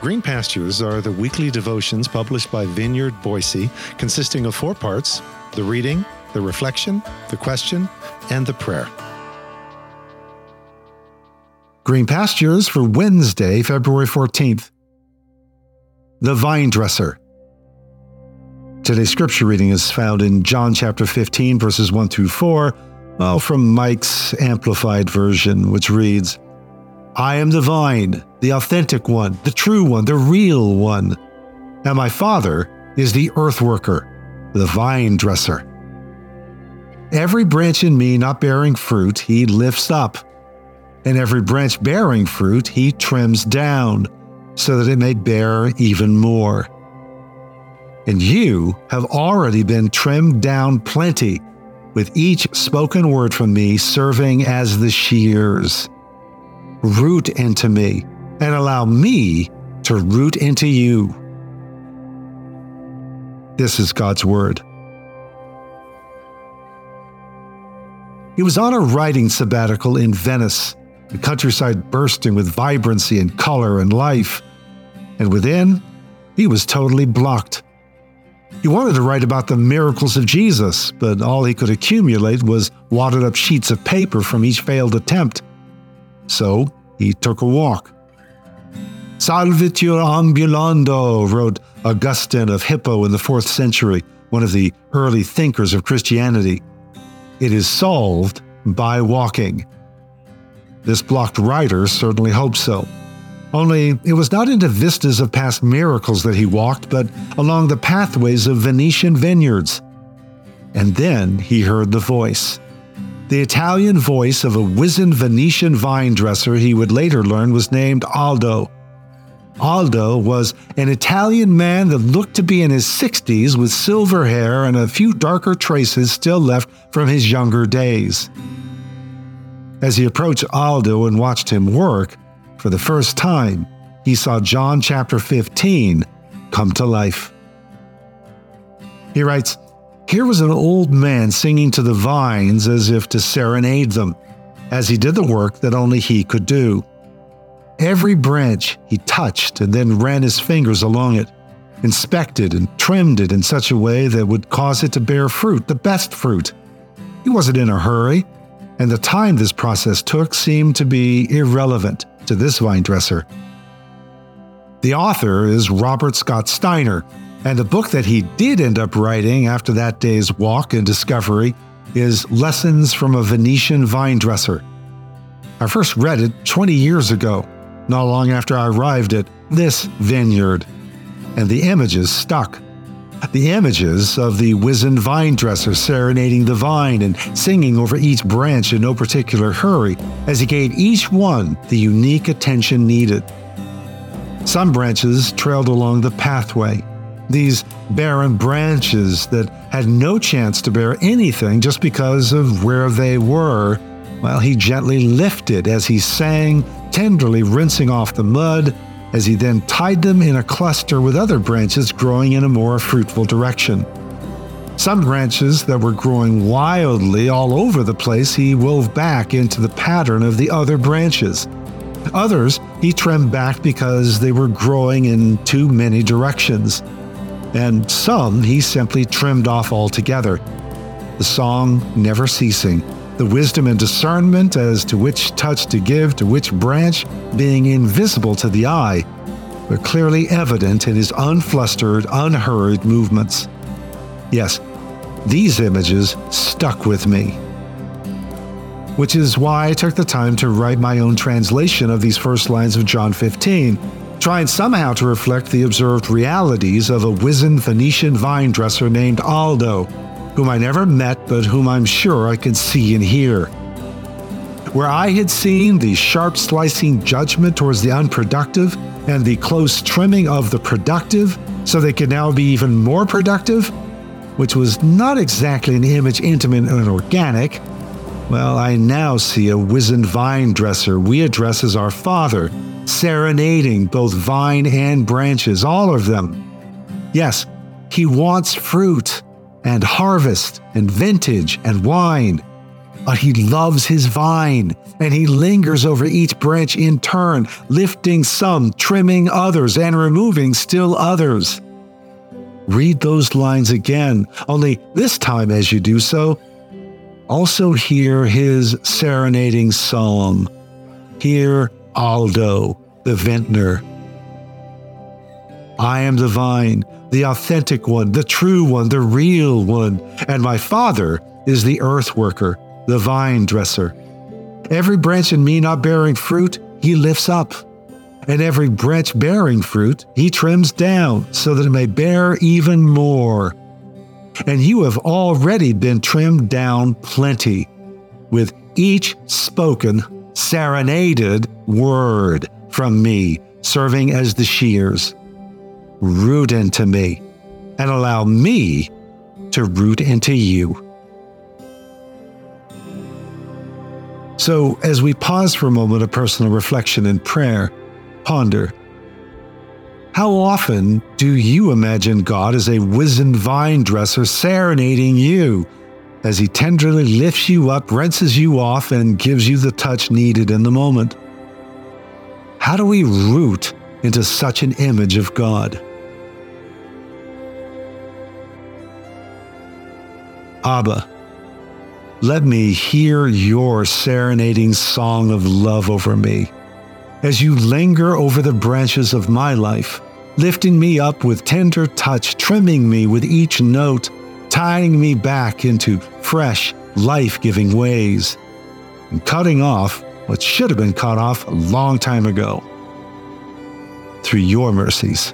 Green Pastures are the weekly devotions published by Vineyard Boise, consisting of four parts the reading, the reflection, the question, and the prayer. Green Pastures for Wednesday, February 14th. The Vine Dresser. Today's scripture reading is found in John chapter 15, verses 1 through 4, well, from Mike's Amplified Version, which reads, I am the vine, the authentic one, the true one, the real one. And my Father is the earth worker, the vine dresser. Every branch in me not bearing fruit, he lifts up. And every branch bearing fruit, he trims down, so that it may bear even more. And you have already been trimmed down plenty, with each spoken word from me serving as the shears root into me and allow me to root into you. This is God's Word. He was on a writing sabbatical in Venice, the countryside bursting with vibrancy and color and life. And within, he was totally blocked. He wanted to write about the miracles of Jesus, but all he could accumulate was wadded up sheets of paper from each failed attempt. So he took a walk. Solvitur ambulando, wrote Augustine of Hippo in the fourth century, one of the early thinkers of Christianity. It is solved by walking. This blocked writer certainly hoped so. Only it was not into vistas of past miracles that he walked, but along the pathways of Venetian vineyards. And then he heard the voice the Italian voice of a wizened Venetian vine dresser he would later learn was named Aldo. Aldo was an Italian man that looked to be in his 60s with silver hair and a few darker traces still left from his younger days. As he approached Aldo and watched him work, for the first time, he saw John chapter 15 come to life. He writes, here was an old man singing to the vines as if to serenade them, as he did the work that only he could do. Every branch he touched and then ran his fingers along it, inspected and trimmed it in such a way that would cause it to bear fruit, the best fruit. He wasn't in a hurry, and the time this process took seemed to be irrelevant to this vine dresser. The author is Robert Scott Steiner, and the book that he did end up writing after that day's walk and discovery is Lessons from a Venetian Vine Dresser. I first read it 20 years ago, not long after I arrived at this vineyard, and the images stuck. The images of the wizened vine dresser serenading the vine and singing over each branch in no particular hurry as he gave each one the unique attention needed. Some branches trailed along the pathway, these barren branches that had no chance to bear anything just because of where they were, while he gently lifted as he sang, tenderly rinsing off the mud, as he then tied them in a cluster with other branches growing in a more fruitful direction. Some branches that were growing wildly all over the place he wove back into the pattern of the other branches. Others he trimmed back because they were growing in too many directions and some he simply trimmed off altogether. The song never ceasing, the wisdom and discernment as to which touch to give to which branch being invisible to the eye, but clearly evident in his unflustered, unhurried movements. Yes, these images stuck with me. Which is why I took the time to write my own translation of these first lines of John 15 trying somehow to reflect the observed realities of a wizened Venetian vine dresser named Aldo, whom I never met but whom I'm sure I could see and hear. Where I had seen the sharp slicing judgment towards the unproductive and the close trimming of the productive so they could now be even more productive, which was not exactly an image intimate and organic, well, I now see a wizened vine dresser we address as our Father, serenading both vine and branches, all of them. Yes, he wants fruit and harvest and vintage and wine. but he loves his vine, and he lingers over each branch in turn, lifting some, trimming others, and removing still others. Read those lines again, only this time as you do so, also hear his serenading song. Hear Aldo, the vintner. I am the vine, the authentic one, the true one, the real one, and my Father is the earth worker, the vine dresser. Every branch in me not bearing fruit, he lifts up. And every branch bearing fruit, he trims down, so that it may bear even more. And you have already been trimmed down plenty, with each spoken, serenaded word from me serving as the shears. Root into me, and allow me to root into you. So, as we pause for a moment of personal reflection and prayer, ponder how often do you imagine God as a wizened vine dresser serenading you as he tenderly lifts you up, rinses you off, and gives you the touch needed in the moment? How do we root into such an image of God? Abba, let me hear your serenading song of love over me as you linger over the branches of my life, lifting me up with tender touch, trimming me with each note, tying me back into fresh, life giving ways, and cutting off what should have been cut off a long time ago. Through your mercies.